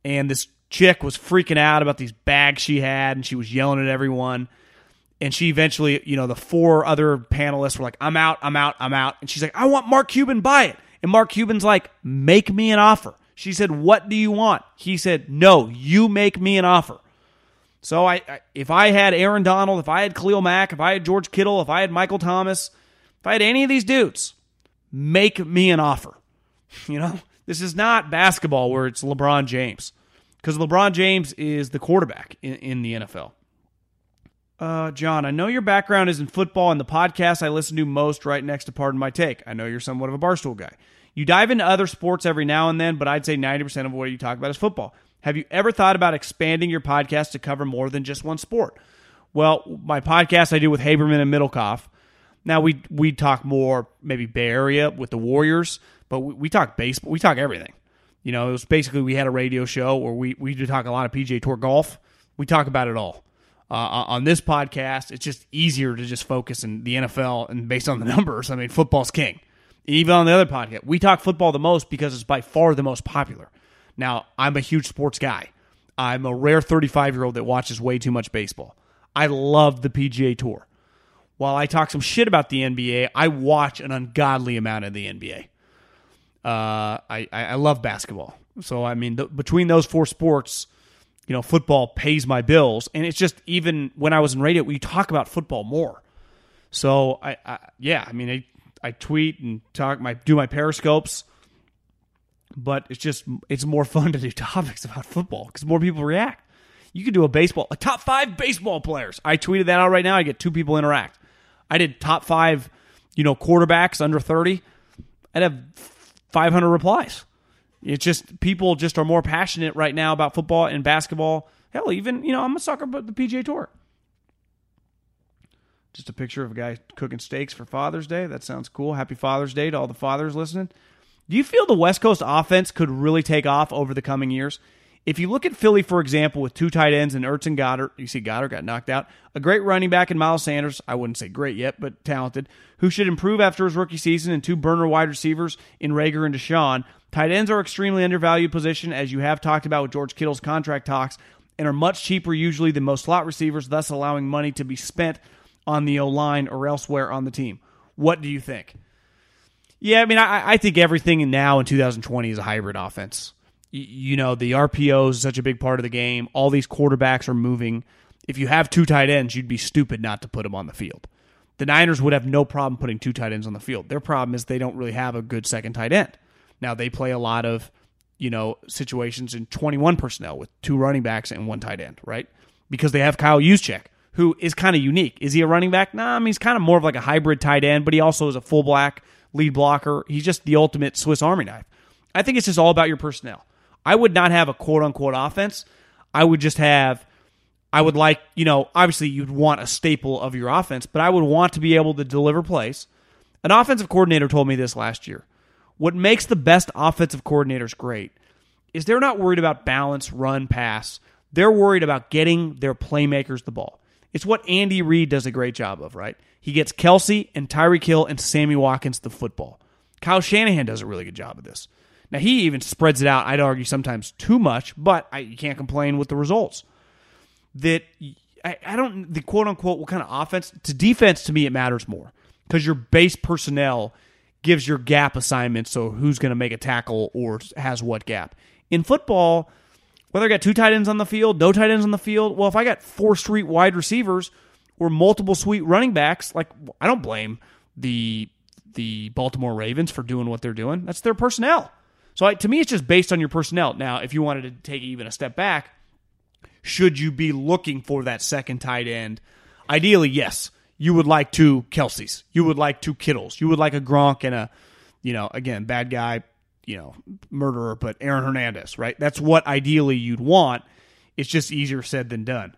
and this chick was freaking out about these bags she had and she was yelling at everyone. And she eventually you know the four other panelists were like i'm out i'm out i'm out. And she's like i want mark cuban buy it. And mark cuban's like make me an offer. She said what do you want? He said no you make me an offer. So I, I if i had aaron donald if i had khalil mack if i had george kittle if i had michael thomas if i had any of these dudes make me an offer. You know this is not basketball where it's LeBron James, because LeBron James is the quarterback in, in the NFL. Uh, John, I know your background is in football, and the podcast I listen to most right next to Pardon My Take. I know you're somewhat of a barstool guy. You dive into other sports every now and then, but I'd say 90% of what you talk about is football. Have you ever thought about expanding your podcast to cover more than just one sport? Well, my podcast I do with Haberman and Middlekauff. Now we we talk more maybe Bay Area with the Warriors, but we, we talk baseball. We talk everything. You know, it was basically we had a radio show where we we do talk a lot of PGA Tour golf. We talk about it all. uh, on this podcast, it's just easier to just focus in the NFL and based on the numbers. I mean, football's king. Even on the other podcast, we talk football the most because it's by far the most popular. Now, I'm a huge sports guy. I'm a rare 35 year old that watches way too much baseball. I love the PGA Tour. While I talk some shit about the NBA, I watch an ungodly amount of the NBA. Uh, I, I love basketball. So, I mean, between those four sports, you know, football pays my bills. And it's just even when I was in radio, we talk about football more. So, I, I yeah, I mean, I, I tweet and talk, my do my periscopes, but it's just it's more fun to do topics about football because more people react. You could do a baseball, a top five baseball players. I tweeted that out right now. I get two people interact. I did top five, you know, quarterbacks under thirty. I'd have five hundred replies. It's just people just are more passionate right now about football and basketball. Hell, even you know, I'm a sucker about the PGA Tour. Just a picture of a guy cooking steaks for Father's Day. That sounds cool. Happy Father's Day to all the fathers listening. Do you feel the West Coast offense could really take off over the coming years? If you look at Philly, for example, with two tight ends and Ertz and Goedert, you see Goedert got knocked out. A great running back in Miles Sanders, I wouldn't say great yet, but talented, who should improve after his rookie season, and two burner wide receivers in Reagor and DeSean. Tight ends are extremely undervalued position, as you have talked about with George Kittle's contract talks, and are much cheaper usually than most slot receivers, thus allowing money to be spent on the O line or elsewhere on the team. What do you think? Yeah, I mean, I, I think everything now in 2020 is a hybrid offense you know, the RPO is such a big part of the game. All these quarterbacks are moving. If you have two tight ends, you'd be stupid not to put them on the field. The Niners would have no problem putting two tight ends on the field. Their problem is they don't really have a good second tight end. Now they play a lot of, you know, situations in 21 personnel with two running backs and one tight end, right? Because they have Kyle Juszczyk, who is kind of unique. Is he a running back? Nah, I mean, he's kind of more of like a hybrid tight end, but he also is a fullback lead blocker. He's just the ultimate Swiss Army knife. I think it's just all about your personnel. I would not have a quote unquote offense. I would just have, I would like, you know, obviously you'd want a staple of your offense, but I would want to be able to deliver plays. An offensive coordinator told me this last year. What makes the best offensive coordinators great is they're not worried about balance, run, pass. They're worried about getting their playmakers the ball. It's what Andy Reid does a great job of, right? He gets Kelce and Tyreek Hill and Sammy Watkins the football. Kyle Shanahan does a really good job of this. Now he even spreads it out. I'd argue sometimes too much, but I, you can't complain with the results. That I, I don't the quote unquote what kind of offense to defense to me it matters more because your base personnel gives your gap assignments. So who's going to make a tackle or has what gap in football? Whether I got two tight ends on the field, no tight ends on the field. Well, if I got four street wide receivers or multiple sweet running backs, like I don't blame the the Baltimore Ravens for doing what they're doing. That's their personnel. So to me, it's just based on your personnel. Now, if you wanted to take even a step back, should you be looking for that second tight end? Ideally, yes. You would like two Kelces. You would like two Kittles. You would like a Gronk and a, you know, again, bad guy, you know, murderer, but Aaron Hernandez, right? That's what ideally you'd want. It's just easier said than done.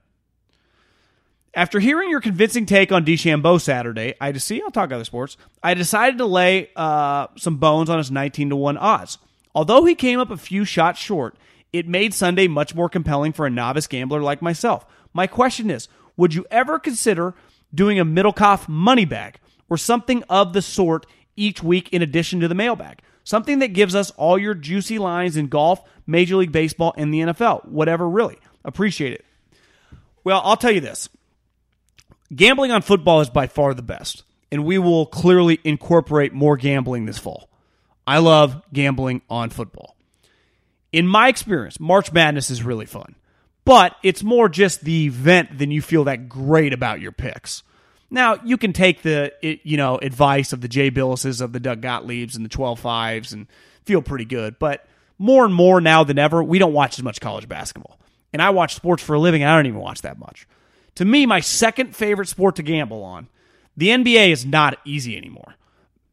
After hearing your convincing take on DeChambeau Saturday, I see I'll talk other sports. I decided to lay uh, some bones on his 19 to 1 odds. Although he came up a few shots short, it made Sunday much more compelling for a novice gambler like myself. My question is would you ever consider doing a Middlekauff money bag or something of the sort each week in addition to the mailbag? Something that gives us all your juicy lines in golf, Major League Baseball, and the NFL. Whatever, really. Appreciate it. Well, I'll tell you this gambling on football is by far the best, and we will clearly incorporate more gambling this fall. I love gambling on football. In my experience, March Madness is really fun, but it's more just the event than you feel that great about your picks. Now, you can take the you know advice of the Jay Bilases, of the Doug Gottliebs, and the 12 fives and feel pretty good, but more and more now than ever, we don't watch as much college basketball. And I watch sports for a living, and I don't even watch that much. To me, my second favorite sport to gamble on, the NBA is not easy anymore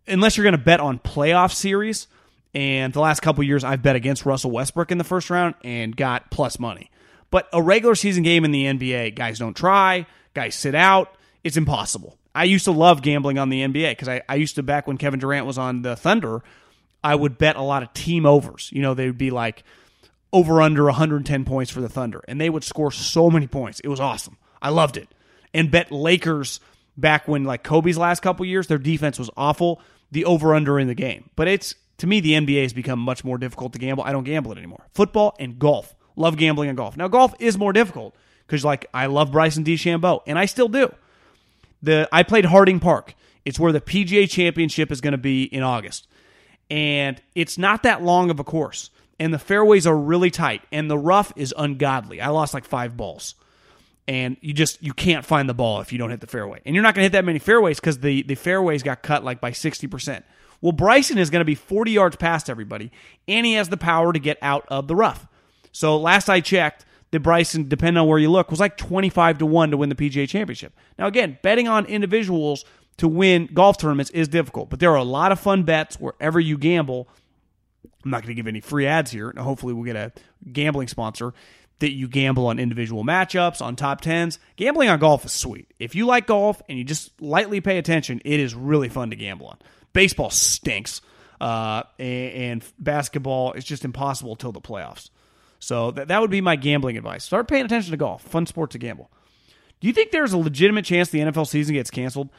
unless you're going to bet on playoff series. And the last couple years, I've bet against Russell Westbrook in the first round and got plus money. But a regular season game in the NBA, guys don't try, guys sit out. It's impossible. I used to love gambling on the NBA because I, I used to, back when Kevin Durant was on the Thunder, I would bet a lot of team overs. You know, they would be like over under 110 points for the Thunder, and they would score so many points. It was awesome. I loved it. And bet Lakers back when like Kobe's last couple years, their defense was awful. The over under in the game, but it's to me the NBA has become much more difficult to gamble. I don't gamble it anymore. Football and golf, love gambling on golf. Now golf is more difficult because like I love Bryson DeChambeau and I still do. The I played Harding Park. It's where the PGA Championship is going to be in August, and it's not that long of a course. And the fairways are really tight, and the rough is ungodly. I lost like five balls and you just you can't find the ball if you don't hit the fairway. And you're not going to hit that many fairways because the the fairways got cut like by sixty percent. Well, Bryson is going to be forty yards past everybody, and he has the power to get out of the rough. So last I checked, the Bryson, depending on where you look, was like twenty five to one to win the PGA Championship. Now again, betting on individuals to win golf tournaments is difficult, but there are a lot of fun bets wherever you gamble. I'm not going to give any free ads here. And hopefully, we'll get a gambling sponsor that you gamble on individual matchups, on top tens. Gambling on golf is sweet. If you like golf and you just lightly pay attention, it is really fun to gamble on. Baseball stinks, uh, and, and, basketball is just impossible till the playoffs. So that, that would be my gambling advice. Start paying attention to golf. Fun sport to gamble. Do you think there's a legitimate chance the NFL season gets canceled?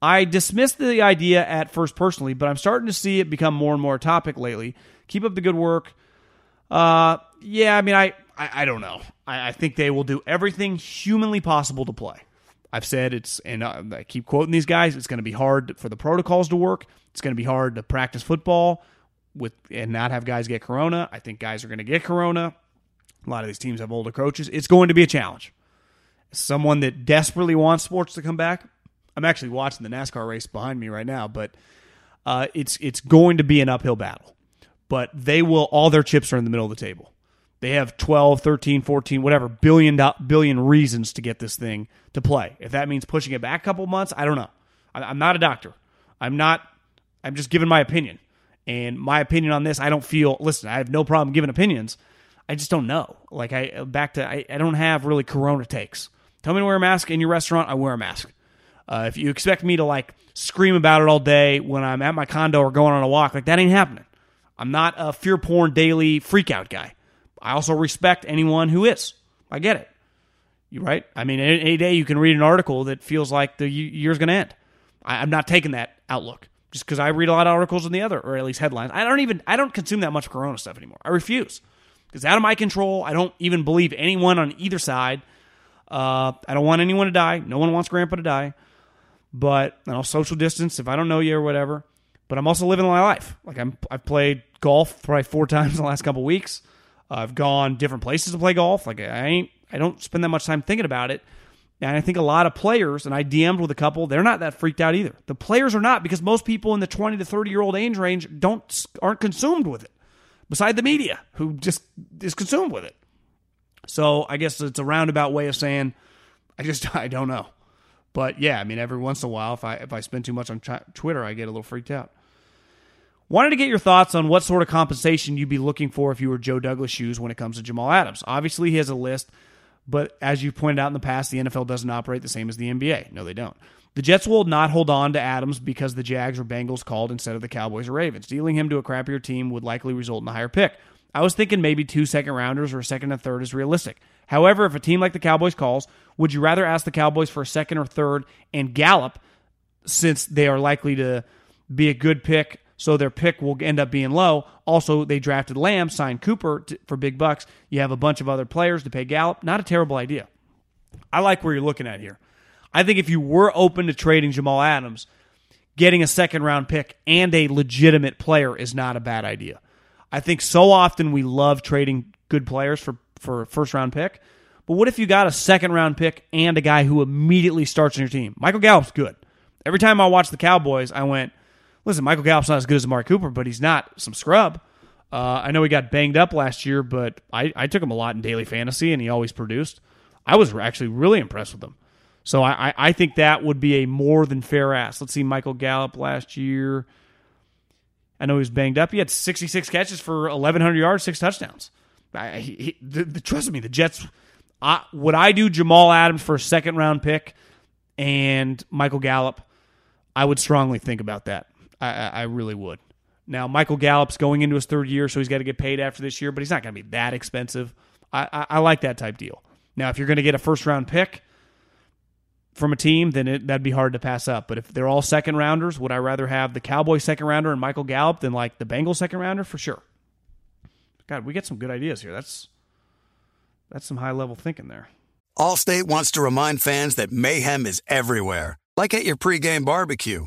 I dismissed the idea at first personally, but I'm starting to see it become more and more a topic lately. Keep up the good work. Uh, yeah, I mean, I, I, I don't know. I, I, think they will do everything humanly possible to play. I've said it's, and I keep quoting these guys. It's going to be hard for the protocols to work. It's going to be hard to practice football with and not have guys get corona. I think guys are going to get corona. A lot of these teams have older coaches. It's going to be a challenge. Someone that desperately wants sports to come back. I'm actually watching the NASCAR race behind me right now, but uh, it's it's going to be an uphill battle. But they will. All their chips are in the middle of the table. They have 12, 13, 14, whatever billion billion reasons to get this thing to play. If that means pushing it back a couple months, I don't know. I'm not a doctor. I'm not. I'm just giving my opinion. And my opinion on this, I don't feel. Listen, I have no problem giving opinions. I just don't know. Like I back to I, I don't have really Corona takes. Tell me to wear a mask in your restaurant, I wear a mask. Uh, if you expect me to like scream about it all day when I'm at my condo or going on a walk, like that ain't happening. I'm not a fear porn daily freakout guy. I also respect anyone who is. I get it. You right? I mean, any day you can read an article that feels like the year's going to end. I, am not taking that outlook just because I read a lot of articles in the other, or at least headlines. I don't even I don't consume that much Corona stuff anymore. I refuse. It's out of my control. I don't even believe anyone on either side. Uh, I don't want anyone to die. No one wants Grandpa to die. But you know, social distance. If I don't know you or whatever. But I'm also living my life. Like I'm, I've played golf probably four times in the last couple weeks. I've gone different places to play golf. Like I ain't, I don't spend that much time thinking about it. And I think a lot of players, and I DM'd with a couple, they're not that freaked out either. The players are not because most people in the 20 to 30 year old age range don't aren't consumed with it. Beside the media, who just is consumed with it. So I guess it's a roundabout way of saying I just I don't know. But yeah, I mean, every once in a while, if I if I spend too much on Twitter, I get a little freaked out. Wanted to get your thoughts on what sort of compensation you'd be looking for if you were Joe Douglas shoes when it comes to Jamal Adams. Obviously, he has a list, but as you pointed out in the past, the NFL doesn't operate the same as the NBA. No, they don't. The Jets will not hold on to Adams because the Jags or Bengals called instead of the Cowboys or Ravens. Dealing him to a crappier team would likely result in a higher pick. I was thinking maybe two second rounders or a second and third is realistic. However, if a team like the Cowboys calls, would you rather ask the Cowboys for a second or third and Gallup, since they are likely to be a good pick so their pick will end up being low. Also, they drafted Lamb, signed Cooper to, for big bucks. You have a bunch of other players to pay Gallup. Not a terrible idea. I like where you're looking at here. I think if you were open to trading Jamal Adams, getting a second round pick and a legitimate player is not a bad idea. I think so often we love trading good players for, for a first round pick. But what if you got a second round pick and a guy who immediately starts on your team? Michael Gallup's good. Every time I watched the Cowboys, I went, listen, Michael Gallup's not as good as Amari Cooper, but he's not some scrub. Uh, I know he got banged up last year, but I, I took him a lot in daily fantasy, and he always produced. I was actually really impressed with him. So I, I think that would be a more than fair ask. Let's see, Michael Gallup last year. I know he was banged up. He had 66 catches for 1,100 yards, six touchdowns. I, he, the, the, trust me, the Jets. I, would I do Jamal Adams for a second round pick and Michael Gallup? I would strongly think about that. I, I really would. Now, Michael Gallup's going into his third year, so he's got to get paid after this year, but he's not going to be that expensive. I, I, I, like that type deal. Now, if you're going to get a first round pick, from a team, then it, that'd be hard to pass up. But if they're all second rounders, would I rather have the Cowboy second rounder and Michael Gallup than like the Bengals second rounder? For sure. God, we get some good ideas here. That's that's some high level thinking there. Allstate wants to remind fans that mayhem is everywhere, like at your pregame barbecue.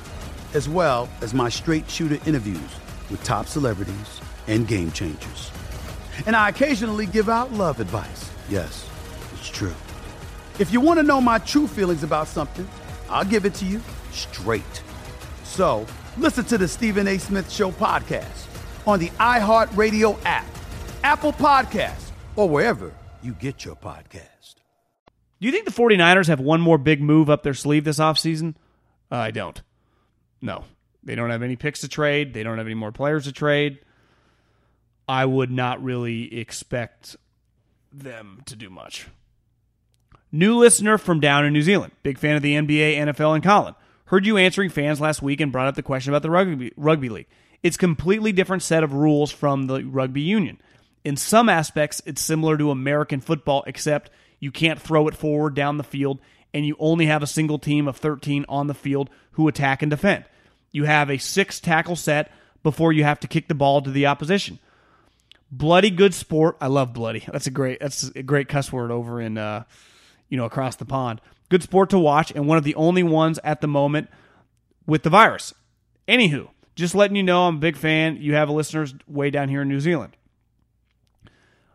as well as my straight shooter interviews with top celebrities and game changers. And I occasionally give out love advice. Yes, it's true. If you want to know my true feelings about something, I'll give it to you straight. So listen to the Stephen A. Smith Show podcast on the iHeartRadio app, Apple Podcasts, or wherever you get your podcast. Do you think the 49ers have one more big move up their sleeve this offseason? Uh, I don't. No. They don't have any picks to trade. They don't have any more players to trade. I would not really expect them to do much. New listener from down in New Zealand. Big fan of the NBA, NFL, and Colin. Heard you answering fans last week and brought up the question about the rugby, rugby league. It's completely different set of rules from the rugby union. In some aspects, it's similar to American football, except you can't throw it forward down the field, and you only have a single team of 13 on the field who attack and defend. You have a six tackle set before you have to kick the ball to the opposition. Bloody good sport. I love bloody. That's a great that's a great cuss word over in uh, you know across the pond. Good sport to watch and one of the only ones at the moment with the virus. Anywho, just letting you know I'm a big fan. You have a listeners way down here in New Zealand.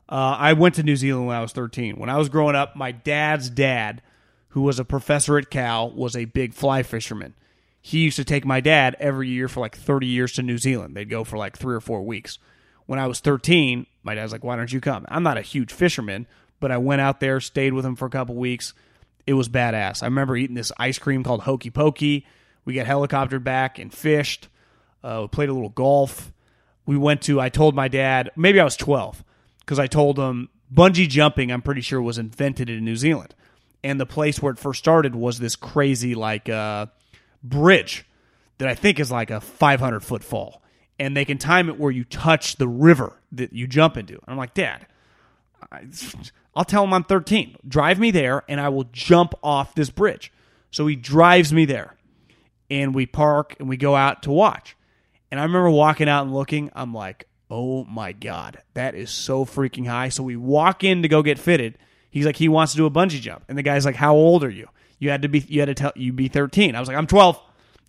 Uh, I went to New Zealand when I was 13. When I was growing up, my dad's dad, who was a professor at Cal, was a big fly fisherman he used to take my dad every year for like 30 years to New Zealand. They'd go for like three or four weeks. When I was 13, my dad's like, why don't you come? I'm not a huge fisherman, but I went out there, stayed with him for a couple weeks. It was badass. I remember eating this ice cream called Hokey Pokey. We got helicoptered back and fished. Uh, we played a little golf. We went to, I told my dad, maybe I was 12, because I told him bungee jumping, I'm pretty sure, was invented in New Zealand. And the place where it first started was this crazy, like, uh, bridge that I think is like a 500 foot fall. And they can time it where you touch the river that you jump into. And I'm like, Dad, I'll tell him I'm 13. Drive me there, and I will jump off this bridge. So he drives me there, and we park and we go out to watch. And I remember walking out and looking. I'm like, oh my god, that is so freaking high. So we walk in to go get fitted. He's like, he wants to do a bungee jump, and the guy's like, how old are you? You had to be, you had to tell you be 13. I was like, I'm 12.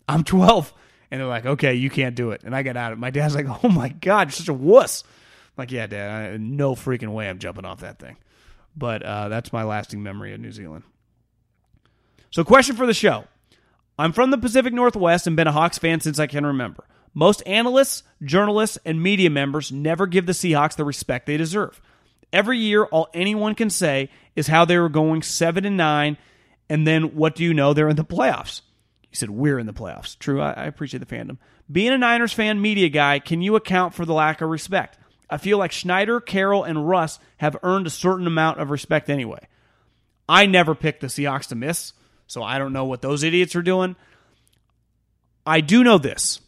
I'm 12. And they're like, okay, you can't do it. And I get out of it. My dad's like, oh my God, you're such a wuss. I'm like, yeah, dad, I, no freaking way I'm jumping off that thing. But uh, that's my lasting memory of New Zealand. So, question for the show I'm from the Pacific Northwest and been a Hawks fan since I can remember. Most analysts, journalists, and media members never give the Seahawks the respect they deserve. Every year, all anyone can say is how they were going 7 and 9, and then what do you know? They're in the playoffs. He said we're in the playoffs. True, I, I appreciate the fandom. Being a Niners fan media guy, can you account for the lack of respect? I feel like Schneider, Carroll, and Russ have earned a certain amount of respect anyway. I never picked the Seahawks to miss, so I don't know what those idiots are doing. I do know this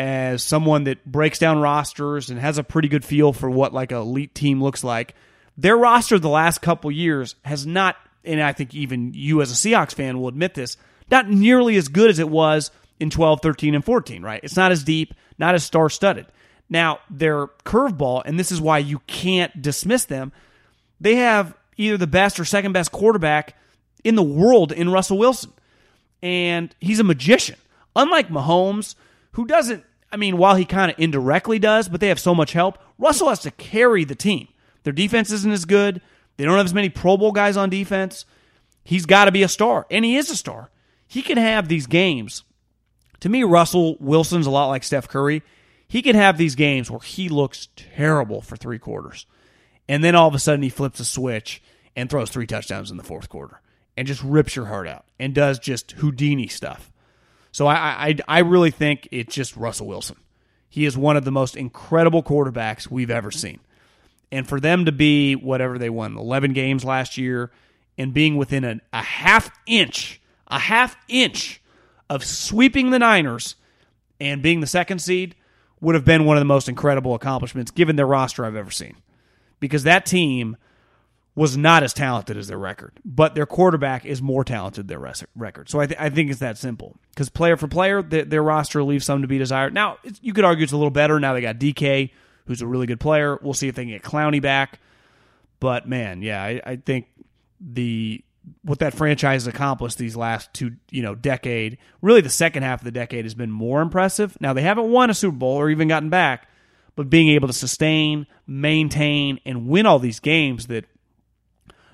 as someone that breaks down rosters and has a pretty good feel for what like an elite team looks like. Their roster the last couple years has not, and I think even you as a Seahawks fan will admit this, not nearly as good as it was in 12, 13, and 14, right? It's not as deep, not as star studded. Now, their curveball, and this is why you can't dismiss them, they have either the best or second best quarterback in the world in Russell Wilson. And he's a magician. Unlike Mahomes, who doesn't, I mean, while he kind of indirectly does, but they have so much help, Russell has to carry the team. Their defense isn't as good. They don't have as many Pro Bowl guys on defense. He's got to be a star, and he is a star. He can have these games. To me, Russell Wilson's a lot like Steph Curry he can have these games where he looks terrible for three quarters. And then all of a sudden he flips a switch and throws three touchdowns in the fourth quarter and just rips your heart out and does just Houdini stuff. So I, I, I really think it's just Russell Wilson. He is one of the most incredible quarterbacks we've ever seen. And for them to be whatever they won, 11 games last year, and being within a, a half inch, a half inch of sweeping the Niners and being the second seed, would have been one of the most incredible accomplishments given their roster I've ever seen. Because that team was not as talented as their record, but their quarterback is more talented than their record. So I, th- I think it's that simple. Because player for player, their, their roster leaves some to be desired. Now, you could argue it's a little better. Now they got DK, who's a really good player. We'll see if they can get Clowney back. But man, yeah, I, I think the what that franchise has accomplished these last two, you know, decade, really the second half of the decade has been more impressive. Now they haven't won a Super Bowl or even gotten back, but being able to sustain, maintain, and win all these games that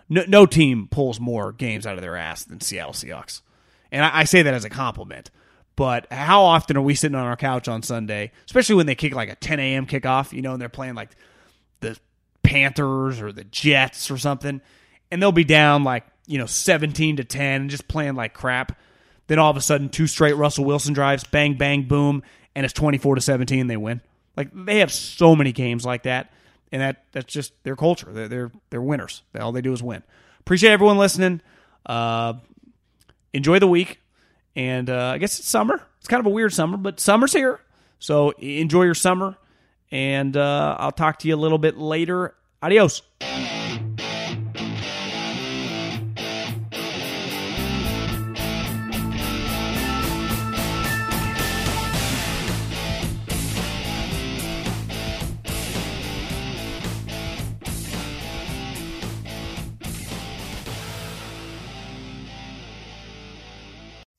no, no team pulls more games out of their ass than Seattle Seahawks. And I, I say that as a compliment. But how often are we sitting on our couch on Sunday, especially when they kick like a 10 a.m. kickoff, you know, and they're playing like the Panthers or the Jets or something, and they'll be down like you know, 17 to 10 and just playing like crap. Then all of a sudden, two straight Russell Wilson drives, bang, bang, boom, and it's 24 to 17, they win. Like they have so many games like that, and that that's just their culture. They're they're, they're winners. All they do is win. Appreciate everyone listening. Uh, enjoy the week, and uh, I guess it's summer. It's kind of a weird summer, but summer's here, so enjoy your summer. And uh, I'll talk to you a little bit later. Adios.